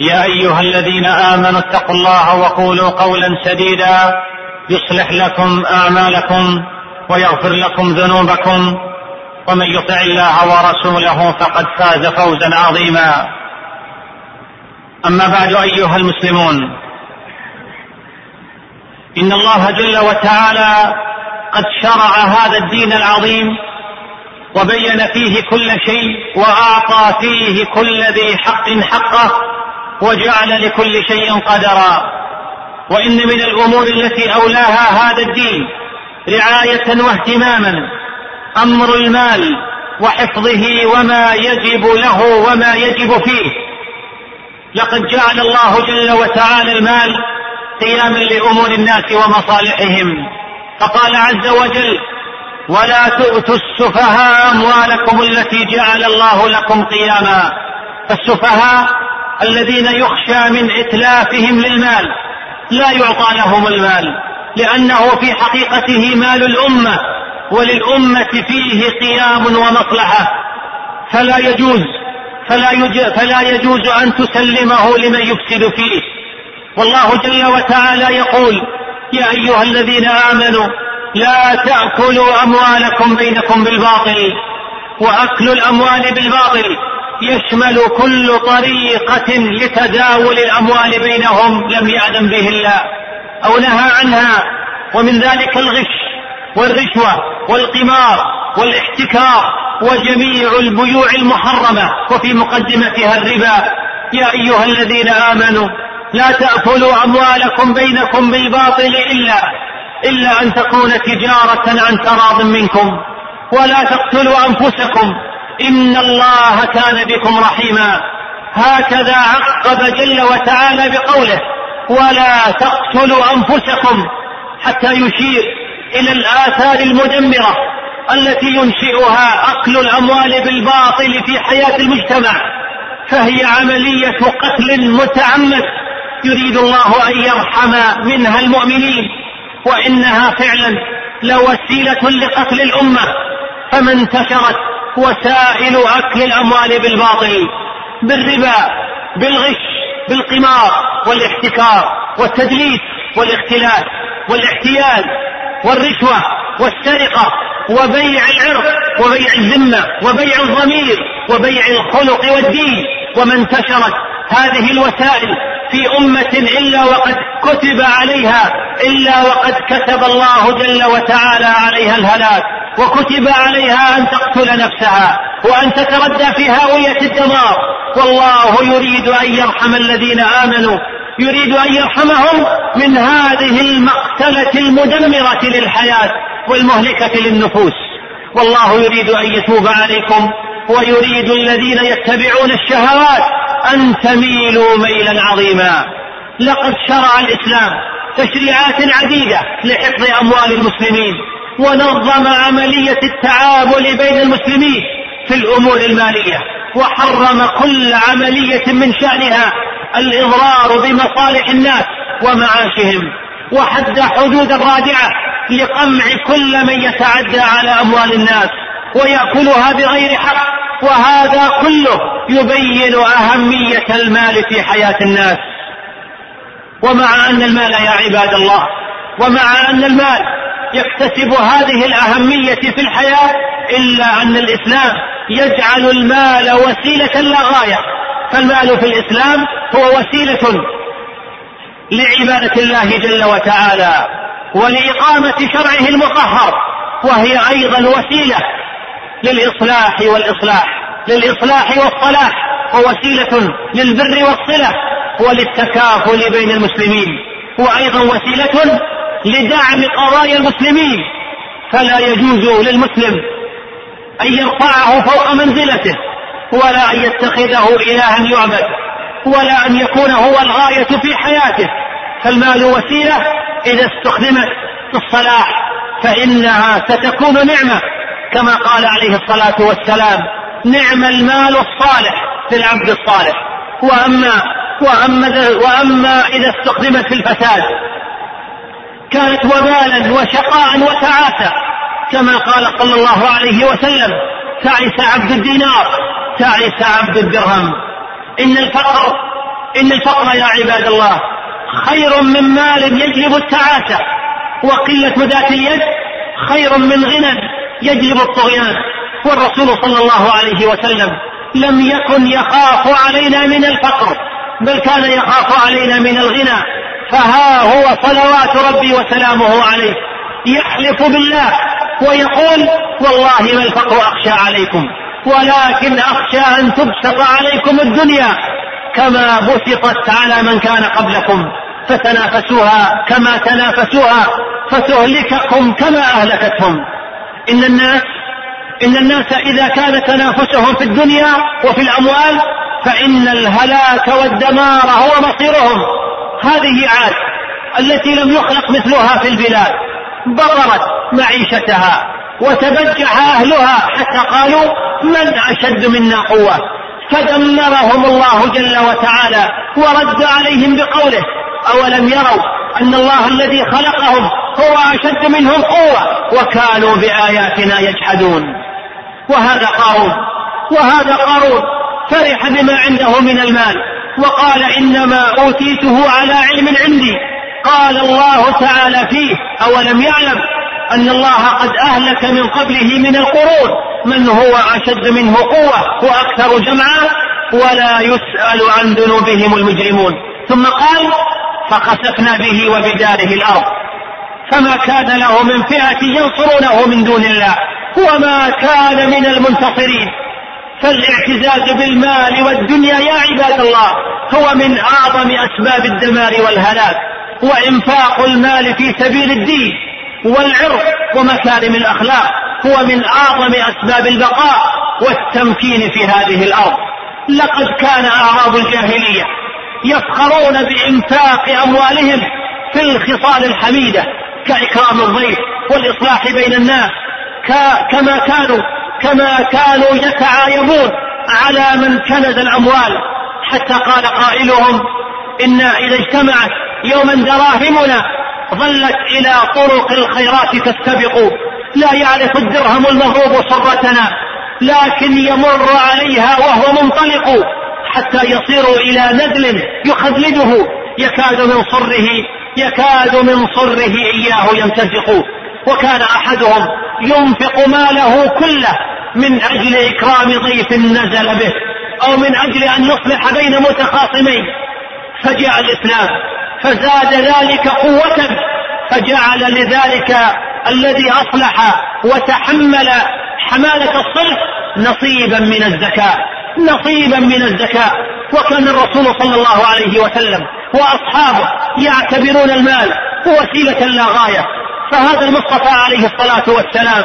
يا أيها الذين آمنوا اتقوا الله وقولوا قولا سديدا يصلح لكم أعمالكم ويغفر لكم ذنوبكم ومن يطع الله ورسوله فقد فاز فوزا عظيما. أما بعد أيها المسلمون إن الله جل وتعالى قد شرع هذا الدين العظيم وبين فيه كل شيء وأعطى فيه كل ذي حق حقه وجعل لكل شيء قدرا. وإن من الأمور التي أولاها هذا الدين رعاية واهتماما أمر المال وحفظه وما يجب له وما يجب فيه. لقد جعل الله جل وتعالى المال قياما لأمور الناس ومصالحهم. فقال عز وجل ولا تؤتوا السفهاء أموالكم التي جعل الله لكم قياما. فالسفهاء الذين يخشى من اتلافهم للمال لا يعطى لهم المال لأنه في حقيقته مال الأمة وللأمة فيه قيام ومصلحة. فلا يجوز فلا, يج... فلا يجوز أن تسلمه لمن يفسد فيه. والله جل وتعالى يقول يا أيها الذين آمنوا لا تأكلوا أموالكم بينكم بالباطل واكل الأموال بالباطل. يشمل كل طريقة لتداول الأموال بينهم لم يأذن به الله أو نهى عنها. ومن ذلك الغش والرشوة والقمار والاحتكار وجميع البيوع المحرمة وفي مقدمتها الربا. يا أيها الذين آمنوا لا تأكلوا أموالكم بينكم بالباطل إلا إلا أن تكون تجارة عن تراض منكم ولا تقتلوا أنفسكم إن الله كان بكم رحيما. هكذا عقب جل وتعالى بقوله ولا تقتلوا أنفسكم حتى يشير إلى الآثار المدمرة التي ينشئها أكل الأموال بالباطل في حياة المجتمع فهي عملية قتل متعمد يريد الله أن يرحم منها المؤمنين وإنها فعلا لوسيلة لقتل الأمة. فما انتشرت وسائل أكل الأموال بالباطل بالربا بالغش بالقمار والاحتكار والتدليس والاختلاس والاحتيال والرشوة والسرقة وبيع العرض وبيع الذمة وبيع الضمير وبيع الخلق والدين وما انتشرت هذه الوسائل في أمة إلا وقد كتب عليها إلا وقد كتب الله جل وتعالى عليها الهلاك. وكتب عليها أن تقتل نفسها وأن تتردى في هاوية الدمار. والله يريد أن يرحم الذين آمنوا يريد أن يرحمهم من هذه المقتلة المدمرة للحياة والمهلكة للنفوس. والله يريد أن يتوب عليكم ويريد الذين يتبعون الشهوات أن تميلوا ميلا عظيما. لقد شرع الإسلام تشريعات عديدة لحفظ أموال المسلمين. ونظم عملية التعامل بين المسلمين في الأمور المالية وحرم كل عملية من شأنها الإضرار بمصالح الناس ومعاشهم وحد حدود رادعة لقمع كل من يتعدى على أموال الناس ويأكلها بغير حق وهذا كله يبين أهمية المال في حياة الناس. ومع أن المال يا عباد الله ومع أن المال يكتسب هذه الأهمية في الحياة إلا أن الإسلام يجعل المال وسيلة لا غاية. فالمال في الإسلام هو وسيلة لعبادة الله جل وتعالى ولإقامة شرعه المطهر وهي أيضا وسيلة للإصلاح والإصلاح للإصلاح والصلاح ووسيلة للبر والصلة وللتكافل بين المسلمين. وأيضا وسيلة لدعم قضايا المسلمين فلا يجوز للمسلم أن يرفعه فوق منزلته ولا أن يتخذه إلها يعبد ولا أن يكون هو الغاية في حياته. فالمال وسيلة إذا استخدمت في الصلاح فإنها ستكون نعمة. كما قال عليه الصلاة والسلام نعم المال الصالح في العبد الصالح. وأما وأما, وأما إذا استخدمت في الفساد كانت وبالا وشقاء وتعاسة كما قال صلى الله عليه وسلم تعس عبد الدينار تعس عبد الدرهم. إن الفقر إن الفقر يا عباد الله خير من مال يجلب التعاسة وقلة ذات اليد خير من غنى يجلب الطغيان. والرسول صلى الله عليه وسلم لم يكن يخاف علينا من الفقر بل كان يخاف علينا من الغنى. فها هو صلوات ربي وسلامه عليه. يحلف بالله ويقول والله ما الفقر أخشى عليكم ولكن أخشى أن تبسط عليكم الدنيا. كما بسطت على من كان قبلكم فتنافسوها كما تنافسوها فتهلككم كما أهلكتهم. إن الناس إن الناس إذا كان تنافسهم في الدنيا وفي الأموال فإن الهلاك والدمار هو مصيرهم. هذه عاد التي لم يخلق مثلها في البلاد بطرت معيشتها وتبجح أهلها حتى قالوا من أشد منا قوة؟ فدمرهم الله جل وتعالى ورد عليهم بقوله أولم يروا أن الله الذي خلقهم هو أشد منهم قوة وكانوا بآياتنا يجحدون؟ وهذا قارون وهذا قارون فرح بما عنده من المال وقال إنما أوتيته على علم عندي. قال الله تعالى فيه أولم يعلم أن الله قد أهلك من قبله من القرون. من هو أشد منه قوة وأكثر جمعا؟ ولا يسأل عن ذنوبهم المجرمون. ثم قال فخسفنا به وبداره الأرض. فما كان له من فئة ينصرونه من دون الله. وما كان من المنتصرين. فالاعتزاز بالمال والدنيا يا عباد الله هو من أعظم أسباب الدمار والهلاك وانفاق المال في سبيل الدين والعرض ومكارم الأخلاق هو من أعظم أسباب البقاء والتمكين في هذه الأرض. لقد كان أعراب الجاهلية يفخرون بإنفاق أموالهم في الخصال الحميدة كإكرام الضيف والإصلاح بين الناس كما كانوا كما كانوا يتعايبون على من كنز الأموال. حتى قال قائلهم ان إذا اجتمعت يوما دراهمنا ظلت إلى طرق الخيرات تستبق. لا يعرف الدرهم المضروب صرتنا لكن يمر عليها وهو منطلق. حتى يصير إلى ندل يخلده يكاد من صره يكاد من صره إياه يمتزق وكان أحدهم ينفق ماله كله من أجل إكرام ضيف نزل به أو من أجل أن يصلح بين متخاصمين. فجاء الإسلام فزاد ذلك قوة فجعل لذلك الذي أصلح وتحمل حمالة الصلح نصيبا من الزكاة نصيبا من الزكاة. وكان الرسول صلى الله عليه وسلم وأصحابه يعتبرون المال وسيلة لا غاية. فهذا المصطفى عليه الصلاة والسلام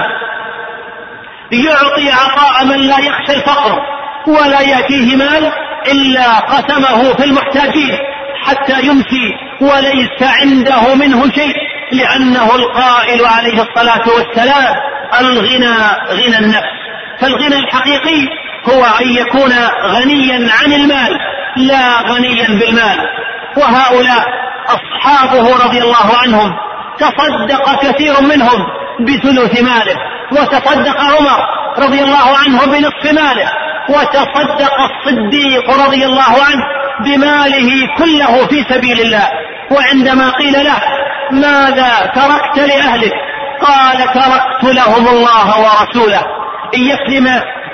يعطي عطاء من لا يخشى الفقر ولا يأتيه مال إلا قسمه في المحتاجين حتى يمسي وليس عنده منه شيء لأنه القائل عليه الصلاة والسلام الغنى غنى النفس. فالغنى الحقيقي هو أن يكون غنيا عن المال لا غنيا بالمال. وهؤلاء أصحابه رضي الله عنهم تصدق كثير منهم بثلث ماله. وتصدق عمر رضي الله عنه بنصف ماله وتصدق الصديق رضي الله عنه بماله كله في سبيل الله. وعندما قيل له ماذا تركت لأهلك؟ قال تركت لهم الله ورسوله. إن يسلم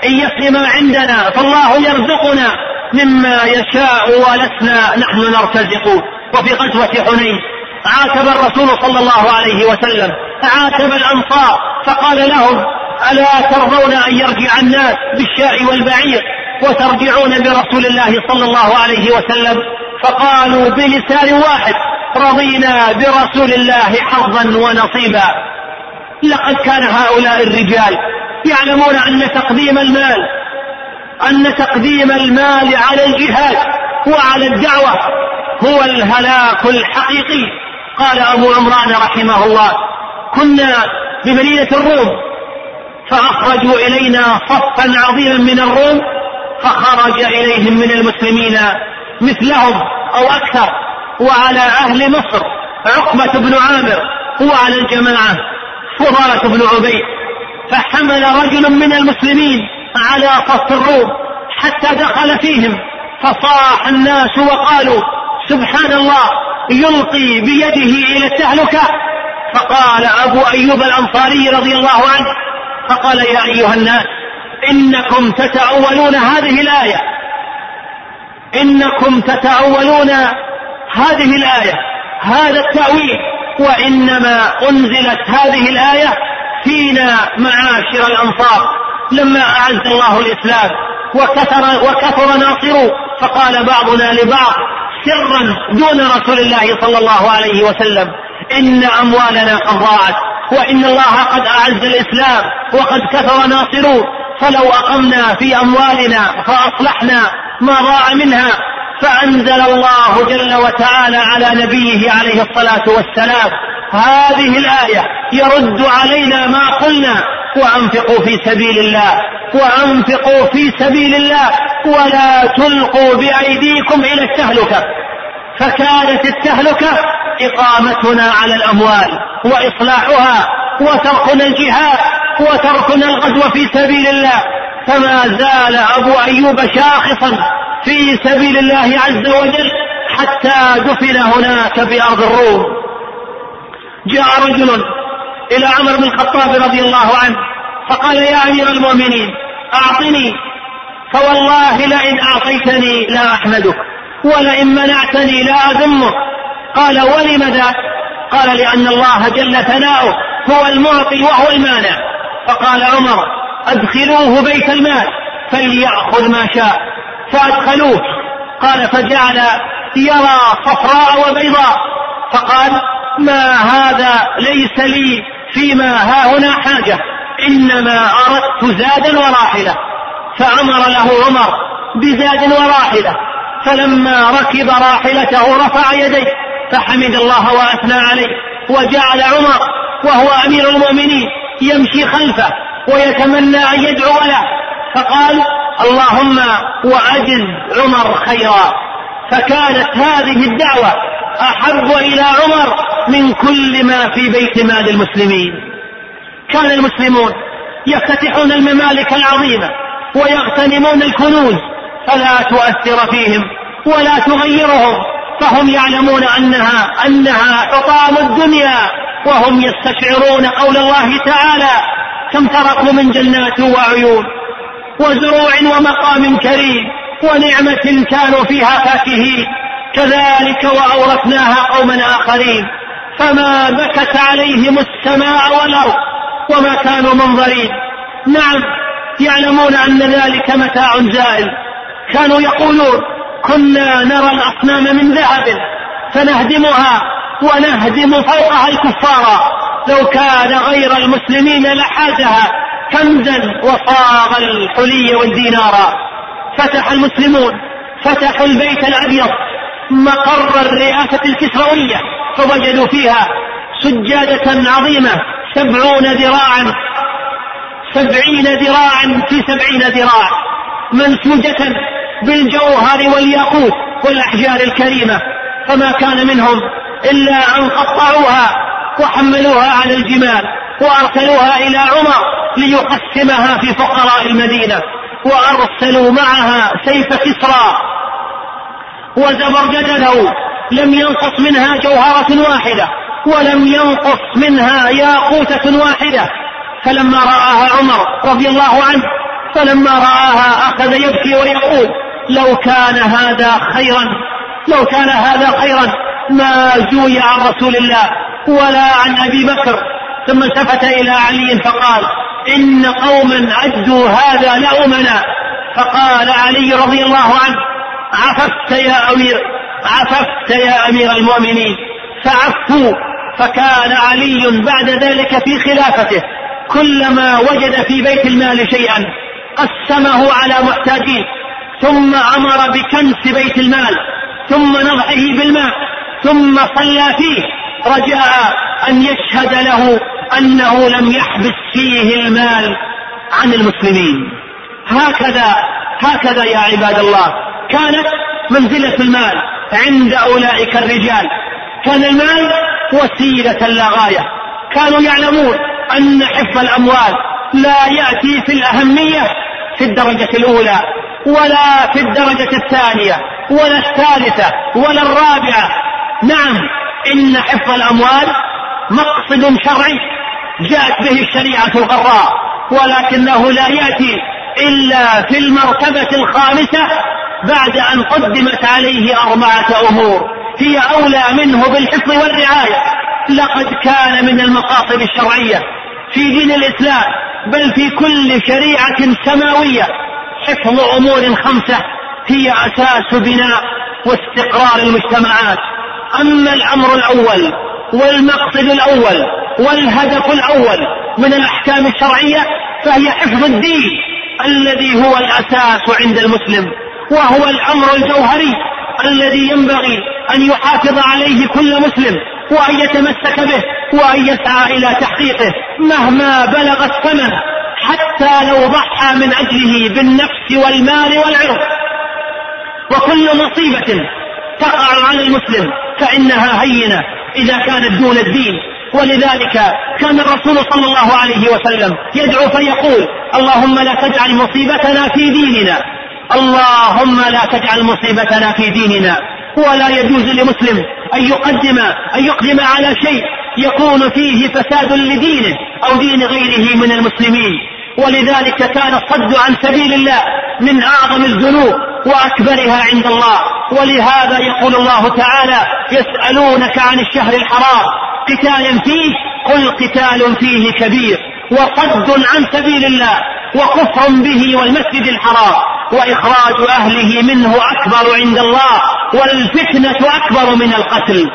إن يسلم عندنا فالله يرزقنا مما يشاء ولسنا نحن نرتزق وفي غزوة حنين عاتب الرسول صلى الله عليه وسلم عاتب الأنصار فقال لهم ألا ترضون أن يرجع الناس بالشاء والبعير وترجعون برسول الله صلى الله عليه وسلم؟ فقالوا بلسان واحد رضينا برسول الله حظا ونصيبا. لقد كان هؤلاء الرجال يعلمون أن تقديم المال أن تقديم المال على الجهاد وعلى الدعوة هو الهلاك الحقيقي. قال أبو عمران رحمه الله كنا بمدينة الروم فأخرجوا إلينا صفا عظيما من الروم فخرج إليهم من المسلمين مثلهم أو أكثر وعلى أهل مصر عقبة بن عامر وعلى الجماعة فضالة بن عبيد فحمل رجل من المسلمين على صف الروم حتى دخل فيهم فصاح الناس وقالوا سبحان الله يلقي بيده إلى التهلكة. فقال أبو أيوب الأنصاري رضي الله عنه فقال يا أيها الناس إنكم تتأولون هذه الآية. إنكم تتأولون هذه الآية هذا التأويل. وإنما أنزلت هذه الآية فينا معاشر الأنصار. لما أعز الله الإسلام وكثر وكثر ناصره فقال بعضنا لبعض سرا دون رسول الله صلى الله عليه وسلم. إن أموالنا قد ضاعت وإن الله قد أعز الإسلام وقد كثر ناصروه فلو أقمنا في أموالنا فأصلحنا ما ضاع منها فأنزل الله جل وتعالى على نبيه عليه الصلاة والسلام. هذه الآية يرد علينا ما قلنا وأنفقوا في سبيل الله وأنفقوا في سبيل الله ولا تلقوا بأيديكم إلى التهلكة. فكانت التهلكة إقامتنا على الأموال وإصلاحها وتركنا الجهاد وتركنا الغزو في سبيل الله. فما زال أبو أيوب شاخصا في سبيل الله عز وجل حتى دفن هناك بأرض الروم. جاء رجل إلى عمر بن الخطاب رضي الله عنه فقال يا أمير المؤمنين أعطني فوالله لئن أعطيتني لا أحمدك. ولئن منعتني لا أذمك. قال ولم ذاك قال لأن الله جل ثناؤه هو المعطي وهو المانع. فقال عمر أدخلوه بيت المال فليأخذ ما شاء. فأدخلوه. قال فجعل يرى صفراء وبيضاء. فقال ما هذا ليس لي فيما ها هنا حاجة. إنما أردت زادا وراحلة. فأمر له عمر بزاد وراحلة. فلما ركب راحلته رفع يديه فحمد الله وأثنى عليه وجعل عمر وهو أمير المؤمنين يمشي خلفه ويتمنى أن يدعو له فقال اللهم وأجز عمر خيرا فكانت هذه الدعوة أحب إلى عمر من كل ما في بيت مال المسلمين كان المسلمون يفتتحون الممالك العظيمة ويغتنمون الكنوز فلا تؤثر فيهم ولا تغيرهم فهم يعلمون أنها أنها حطام الدنيا وهم يستشعرون قول الله تعالى كم تركوا من جنات وعيون وزروع ومقام كريم ونعمة كانوا فيها فاكهين كذلك وأورثناها قوما آخرين فما بكت عليهم السماء والأرض وما كانوا منظرين. نعم يعلمون أن ذلك متاع زائل. كانوا يقولون كنا نرى الأصنام من ذهب فنهدمها ونهدم فوقها الكفار. لو كان غير المسلمين لحازها كنزا وصاغ الحلي والدينار. فتح المسلمون فتحوا البيت الأبيض مقر الرئاسة الكسروية فوجدوا فيها سجادة عظيمة سبعون ذراعا. سبعين ذراعا في سبعين ذراع. منسوجة بالجوهر والياقوت والأحجار الكريمة فما كان منهم إلا أن قطعوها وحملوها على الجمال وأرسلوها إلى عمر ليقسمها في فقراء المدينة وأرسلوا معها سيف كسرى وزبرجده لم ينقص منها جوهرة واحدة ولم ينقص منها ياقوتة واحدة. فلما رآها عمر رضي الله عنه فلما رآها أخذ يبكي ويقول لو كان هذا خيرا لو كان هذا خيرا ما جوي عن رسول الله ولا عن أبي بكر. ثم التفت إلى علي فقال إن قوما عدوا هذا لأمنا. فقال علي رضي الله عنه عففت يا أمير عففت يا أمير المؤمنين. فعفوا فكان علي بعد ذلك في خلافته. كلما وجد في بيت المال شيئا قسمه على محتاجين. ثم أمر بكنس بيت المال ثم نضحه بالماء ثم صلى فيه رجاء أن يشهد له أنه لم يحبس فيه المال عن المسلمين. هكذا هكذا يا عباد الله كانت منزلة المال عند أولئك الرجال. كان المال وسيلة لا غاية. كانوا يعلمون أن حفظ الأموال لا يأتي في الأهمية في الدرجة الأولى. ولا في الدرجة الثانية ولا الثالثة ولا الرابعة. نعم إن حفظ الأموال مقصد شرعي جاءت به الشريعة الغراء ولكنه لا يأتي إلا في المرتبة الخامسة بعد أن قدمت عليه أربعة أمور. هي أولى منه بالحفظ والرعاية. لقد كان من المقاصد الشرعية في دين الإسلام بل في كل شريعة سماوية. حفظ أمور خمسة هي أساس بناء واستقرار المجتمعات. أما الأمر الأول والمقصد الأول والهدف الأول من الأحكام الشرعية فهي حفظ الدين الذي هو الأساس عند المسلم وهو الأمر الجوهري الذي ينبغي أن يحافظ عليه كل مسلم وأن يتمسك به وأن يسعى إلى تحقيقه مهما بلغ الثمن حتى لو ضحى من أجله بالنفس والمال والعرض. وكل مصيبة تقع على المسلم فإنها هينة إذا كانت دون الدين. ولذلك كان الرسول صلى الله عليه وسلم يدعو فيقول اللهم لا تجعل مصيبتنا في ديننا. اللهم لا تجعل مصيبتنا في ديننا. ولا يجوز لمسلم أن يقدم أن يقدم على شيء يكون فيه فساد لدينه أو دين غيره من المسلمين. ولذلك كان الصد عن سبيل الله من أعظم الذنوب وأكبرها عند الله. ولهذا يقول الله تعالى يسألونك عن الشهر الحرام قتال فيه قل قتال فيه كبير. وصد عن سبيل الله وكفر به والمسجد الحرام. وإخراج أهله منه أكبر عند الله. والفتنة أكبر من القتل.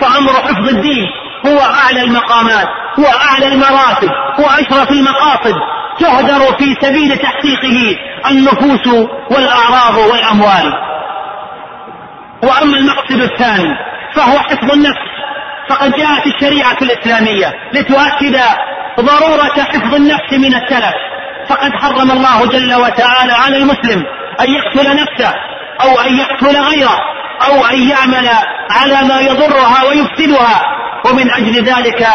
فأمر حفظ الدين. هو أعلى المقامات وأعلى المراتب وأشرف المقاصد. تهدر في سبيل تحقيقه النفوس والأعراض والأموال. وأما المقصد الثاني فهو حفظ النفس. فقد جاءت الشريعة الإسلامية لتؤكد ضرورة حفظ النفس من التلف فقد حرم الله جل وتعالى على المسلم أن يقتل نفسه. أو أن يقتل غيره أو أن يعمل على ما يضرها ويفسدها. ومن أجل ذلك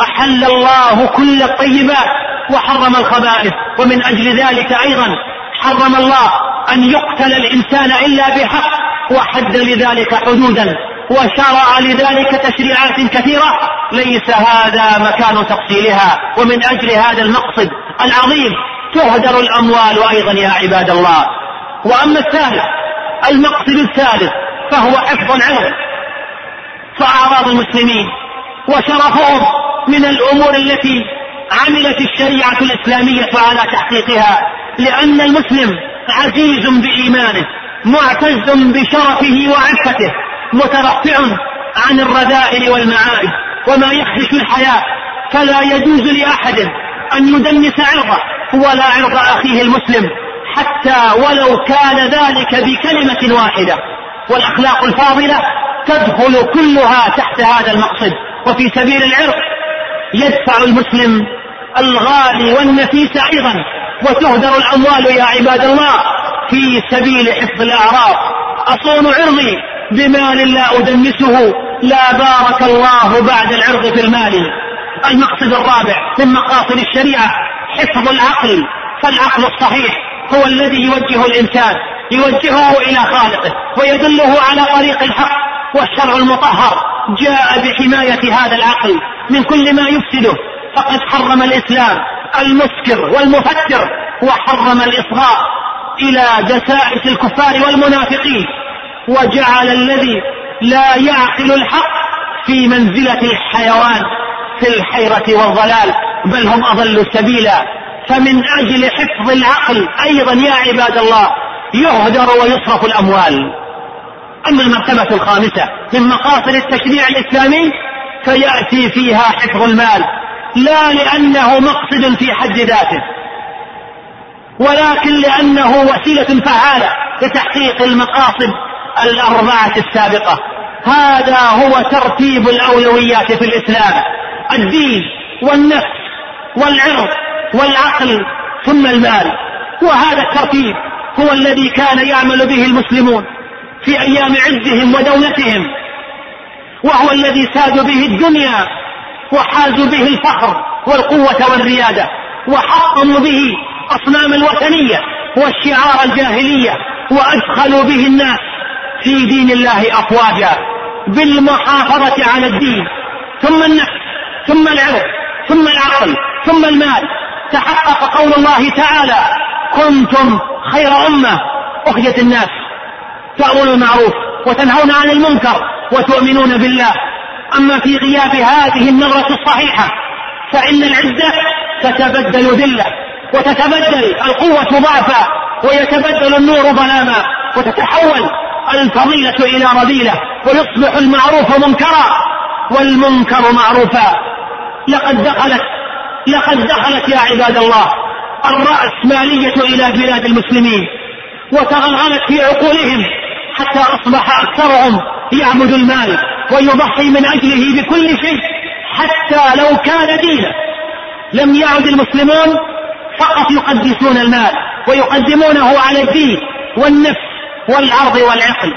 أحل الله كل الطيبات وحرم الخبائث. ومن أجل ذلك أيضا حرم الله أن يقتل الإنسان إلا بحق وحد لذلك حدودا. وشرع لذلك تشريعات كثيرة. ليس هذا مكان تفصيلها ومن أجل هذا المقصد العظيم تهدر الأموال أيضا يا عباد الله. وأما الثالث المقصد الثالث فهو حفظ العرض فأعراض المسلمين وشرفهم من الأمور التي عملت الشريعة الإسلامية على تحقيقها لأن المسلم عزيز بإيمانه معتز بشرفه وعفته مترفع عن الرذائل والمعائب وما يخدش الحياة. فلا يجوز لأحد أن يدنس عرضه ولا عرض أخيه المسلم. حتى ولو كان ذلك بكلمة واحدة والأخلاق الفاضلة تدخل كلها تحت هذا المقصد. وفي سبيل العرض يدفع المسلم الغالي والنفيس أيضا وتهدر الأموال يا عباد الله. في سبيل حفظ الأعراض أصون عرضي بمال لا أدنسه. لا بارك الله بعد العرض في المال. المقصد الرابع من مقاصد الشريعة حفظ العقل فالعقل الصحيح. هو الذي يوجه الإنسان يوجهه إلى خالقه ويدله على طريق الحق والشرع المطهر. جاء بحماية هذا العقل من كل ما يفسده. فقد حرم الإسلام المسكر والمفتر وحرم الإصغاء إلى دسائس الكفار والمنافقين. وجعل الذي لا يعقل الحق في منزلة الحيوان في الحيرة والضلال بل هم أضلوا سبيلا. فمن أجل حفظ العقل أيضا يا عباد الله يهدر ويصرف الأموال. أما المرتبة الخامسة من مقاصد التشريع الإسلامي فيأتي فيها حفظ المال لا لأنه مقصد في حد ذاته ولكن لأنه وسيلة فعالة لتحقيق المقاصد الأربعة السابقة. هذا هو ترتيب الأولويات في الإسلام الدين والنفس والعرض. والعقل ثم المال وهذا الترتيب هو الذي كان يعمل به المسلمون في أيام عزهم ودولتهم. وهو الذي سادوا به الدنيا وحازوا به الفخر والقوة والريادة. وحطموا به أصنام الوثنية والشعار الجاهلية. وأدخلوا به الناس في دين الله أفواجا. بالمحافظة على الدين. ثم النفس ثم العرض ثم العقل ثم المال. تحقق قول الله تعالى كنتم خير أمة أخرجت الناس تأمرون المعروف وتنهون عن المنكر وتؤمنون بالله. أما في غياب هذه النظرة الصحيحة فإن العزة تتبدل ذلة وتتبدل القوة ضعفا ويتبدل النور ظلاما وتتحول الفضيلة إلى رذيلة ويصبح المعروف منكرا والمنكر معروفا. لقد دخلت لقد دخلت يا عباد الله الرأسمالية إلى بلاد المسلمين وتغلغلت في عقولهم حتى أصبح أكثرهم يعبد المال ويضحي من أجله بكل شيء حتى لو كان دينا. لم يعد المسلمون فقط يقدسون المال ويقدمونه على الدين والنفس والعرض والعقل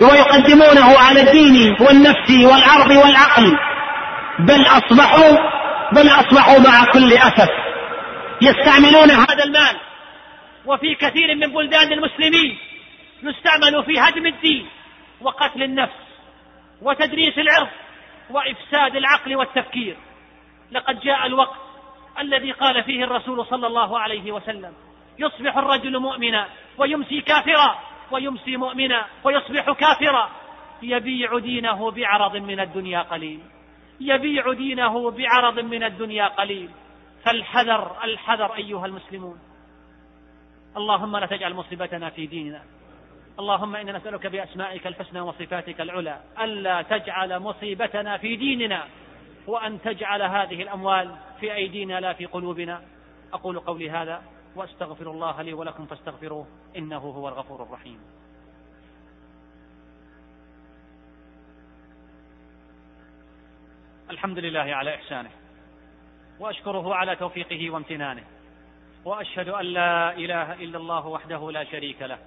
ويقدمونه على الدين والنفس والعرض والعقل بل أصبحوا بل أصبحوا مع كل أسف يستعملون هذا المال. وفي كثير من بلدان المسلمين يستعمل في هدم الدين وقتل النفس وتدريس العرض وإفساد العقل والتفكير. لقد جاء الوقت الذي قال فيه الرسول صلى الله عليه وسلم يصبح الرجل مؤمنا ويمسي كافرا ويمسي مؤمنا ويصبح كافرا يبيع دينه بعرض من الدنيا قليل. يبيع دينه بعرض من الدنيا قليل. فالحذر الحذر أيها المسلمون. اللهم لا تجعل مصيبتنا في ديننا. اللهم إنا نسألك بأسمائك الحسنى وصفاتك العلى. ألا تجعل مصيبتنا في ديننا وأن تجعل هذه الأموال في أيدينا لا في قلوبنا. أقول قولي هذا وأستغفر الله لي ولكم فاستغفروه إنه هو الغفور الرحيم. الحمد لله على إحسانه وأشكره على توفيقه وامتنانه وأشهد أن لا إله إلا الله وحده لا شريك له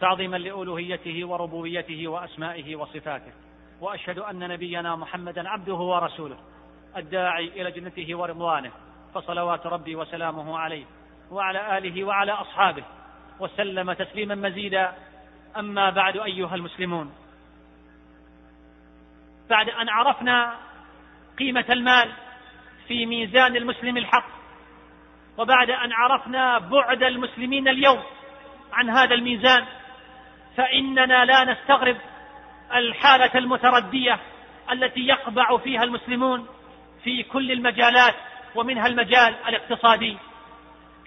تعظيما لألوهيته وربوبيته وأسمائه وصفاته وأشهد أن نبينا محمدا عبده ورسوله الداعي إلى جنته ورضوانه فصلوات ربي وسلامه عليه وعلى آله وعلى أصحابه وسلم تسليما مزيدا. أما بعد أيها المسلمون بعد أن عرفنا قيمة المال في ميزان المسلم الحق. وبعد أن عرفنا بعد المسلمين اليوم عن هذا الميزان فإننا لا نستغرب الحالة المتردية التي يقبع فيها المسلمون في كل المجالات ومنها المجال الاقتصادي.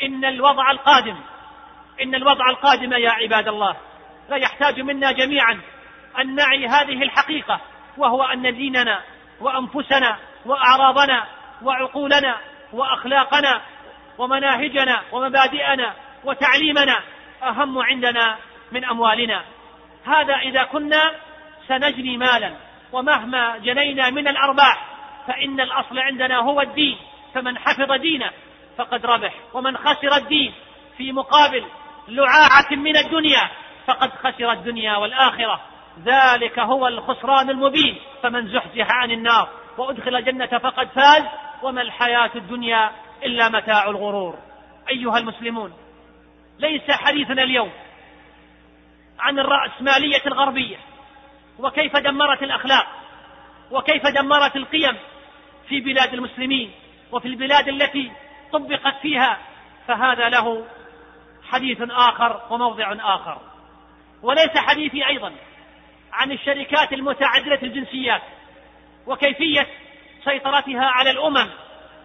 إن الوضع القادم إن الوضع القادم يا عباد الله لا يحتاج منا جميعا أن نعي هذه الحقيقة وهو أن ديننا وأنفسنا وأعراضنا وعقولنا وأخلاقنا ومناهجنا ومبادئنا وتعليمنا أهم عندنا من أموالنا. هذا إذا كنا سنجني مالا ومهما جنينا من الأرباح فإن الأصل عندنا هو الدين. فمن حفظ دينه فقد ربح ومن خسر الدين في مقابل لعاعة من الدنيا فقد خسر الدنيا والآخرة. ذلك هو الخسران المبين فمن زحزح عن النار وأدخل الجنة فقد فاز وما الحياة الدنيا إلا متاع الغرور. أيها المسلمون ليس حديثنا اليوم عن الرأسمالية الغربية وكيف دمرت الأخلاق وكيف دمرت القيم في بلاد المسلمين وفي البلاد التي طبقت فيها فهذا له حديث آخر وموضع آخر. وليس حديثي أيضا عن الشركات المتعددة الجنسيات وكيفية سيطرتها على الأمم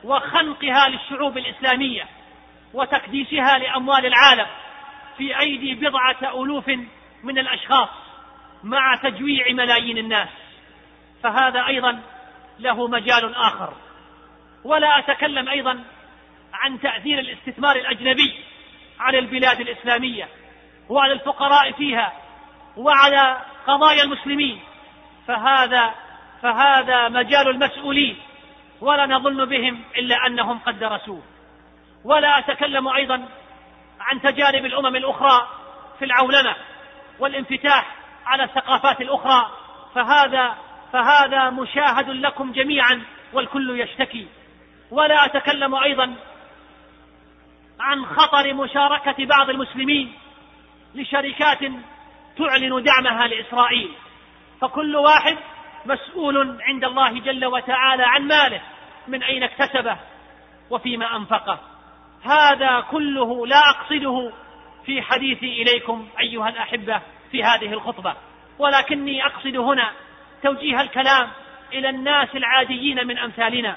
وخنقها للشعوب الإسلامية وتكديسها لأموال العالم في أيدي بضعة ألوف من الأشخاص مع تجويع ملايين الناس. فهذا أيضا له مجال آخر. ولا أتكلم أيضا عن تأثير الاستثمار الأجنبي على البلاد الإسلامية وعلى الفقراء فيها وعلى قضايا المسلمين. فهذا فهذا مجال المسؤولين. ولا نظن بهم إلا أنهم قد درسوه. ولا أتكلم أيضا عن تجارب الأمم الأخرى في العولمة والانفتاح على الثقافات الأخرى. فهذا فهذا مشاهد لكم جميعا والكل يشتكي. ولا أتكلم أيضا عن خطر مشاركة بعض المسلمين لشركات تعلن دعمها لإسرائيل. فكل واحد مسؤول عند الله جل وتعالى عن ماله من أين اكتسبه وفيما أنفقه. هذا كله لا أقصده في حديثي إليكم أيها الأحبة في هذه الخطبة. ولكني أقصد هنا توجيه الكلام إلى الناس العاديين من أمثالنا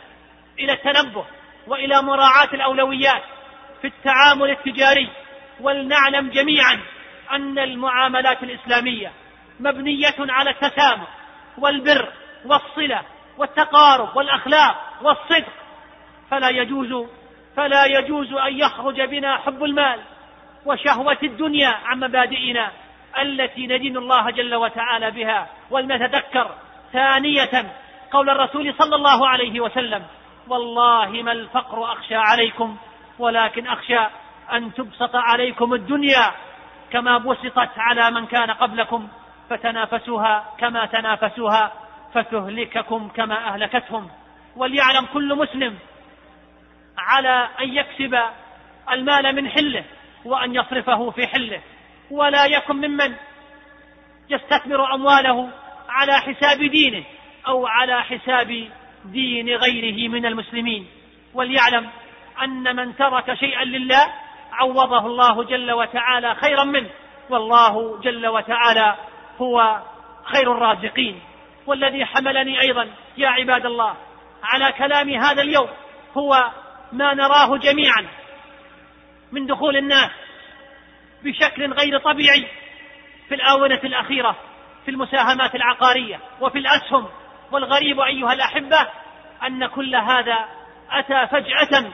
إلى التنبه وإلى مراعاة الأولويات في التعامل التجاري. ولنعلم جميعا أن المعاملات الإسلامية مبنية على التسامح والبر والصلة والتقارب والأخلاق والصدق. فلا يجوز فلا يجوز أن يخرج بنا حب المال وشهوة الدنيا عن مبادئنا التي ندين الله جل وتعالى بها. ولنتذكر ثانية قول الرسول صلى الله عليه وسلم والله ما الفقر أخشى عليكم ولكن أخشى أن تبسط عليكم الدنيا كما بسطت على من كان قبلكم فتنافسوها كما تنافسوها فتهلككم كما أهلكتهم. وليعلم كل مسلم على أن يكسب المال من حله وأن يصرفه في حله. ولا يكن ممن يستثمر أمواله على حساب دينه أو على حساب دين غيره من المسلمين. وليعلم أن من ترك شيئا لله عوضه الله جل وتعالى خيرا منه. والله جل وتعالى هو خير الرازقين. والذي حملني أيضا يا عباد الله على كلام هذا اليوم هو ما نراه جميعا من دخول الناس بشكل غير طبيعي في الآونة الأخيرة في المساهمات العقارية وفي الأسهم. والغريب أيها الأحبة أن كل هذا أتى فجأة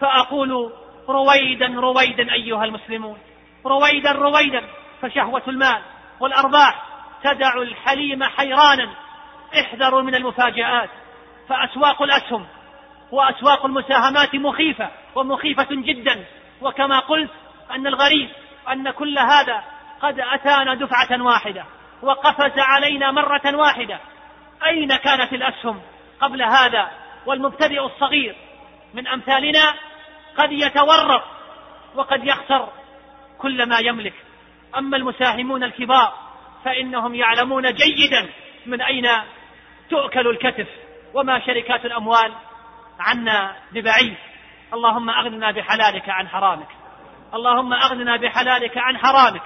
فأقول رويدا رويدا أيها المسلمون. رويدا رويدا فشهوة المال والأرباح. تدع الحليم حيرانا. احذروا من المفاجآت. فأسواق الأسهم وأسواق المساهمات مخيفة ومخيفة جدا. وكما قلت أن الغريب أن كل هذا قد أتانا دفعة واحدة وقفز علينا مرة واحدة. أين كانت الأسهم قبل هذا؟ والمبتدئ الصغير من أمثالنا قد يتورط وقد يخسر كل ما يملك. أما المساهمون الكبار فإنهم يعلمون جيدا من أين تؤكل الكتف وما شركات الأموال عنا ببعيد. اللهم أغننا بحلالك عن حرامك. اللهم أغننا بحلالك عن حرامك.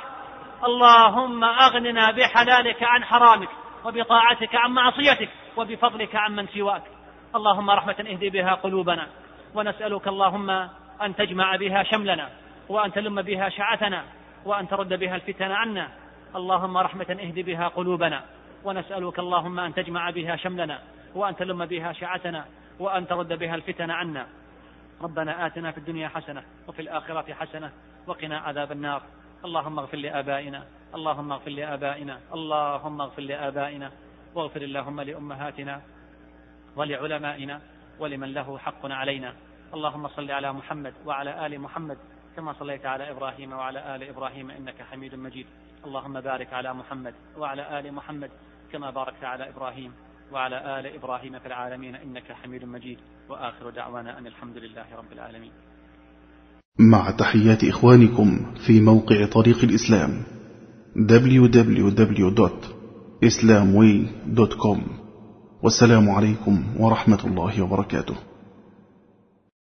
اللهم أغننا بحلالك عن حرامك. وبطاعتك عن معصيتك. وبفضلك عن من سواك. اللهم رحمة اهدي بها قلوبنا. ونسألك اللهم أن تجمع بها شملنا وأن تلم بها شعثنا وأن ترد بها الفتن عنا. اللهم رحمة اهد بها قلوبنا. ونسألك اللهم أن تجمع بها شملنا وأن تلم بها شعثنا وأن ترد بها الفتن عنا. ربنا آتنا في الدنيا حسنة وفي الآخرة حسنة وقنا عذاب النار. اللهم اغفر لآبائنا اللهم اغفر لآبائنا اللهم اغفر لآبائنا. واغفر اللهم لأمهاتنا ولعلمائنا ولمن له حق علينا. اللهم صل على محمد وعلى آل محمد كما صليت على إبراهيم وعلى آل إبراهيم إنك حميد مجيد. اللهم بارك على محمد وعلى آل محمد كما باركت على إبراهيم وعلى آل إبراهيم في العالمين إنك حميد مجيد. وآخر دعوانا أن الحمد لله رب العالمين. مع تحيات إخوانكم في موقع طريق الإسلام www.islamway.com والسلام عليكم ورحمة الله وبركاته.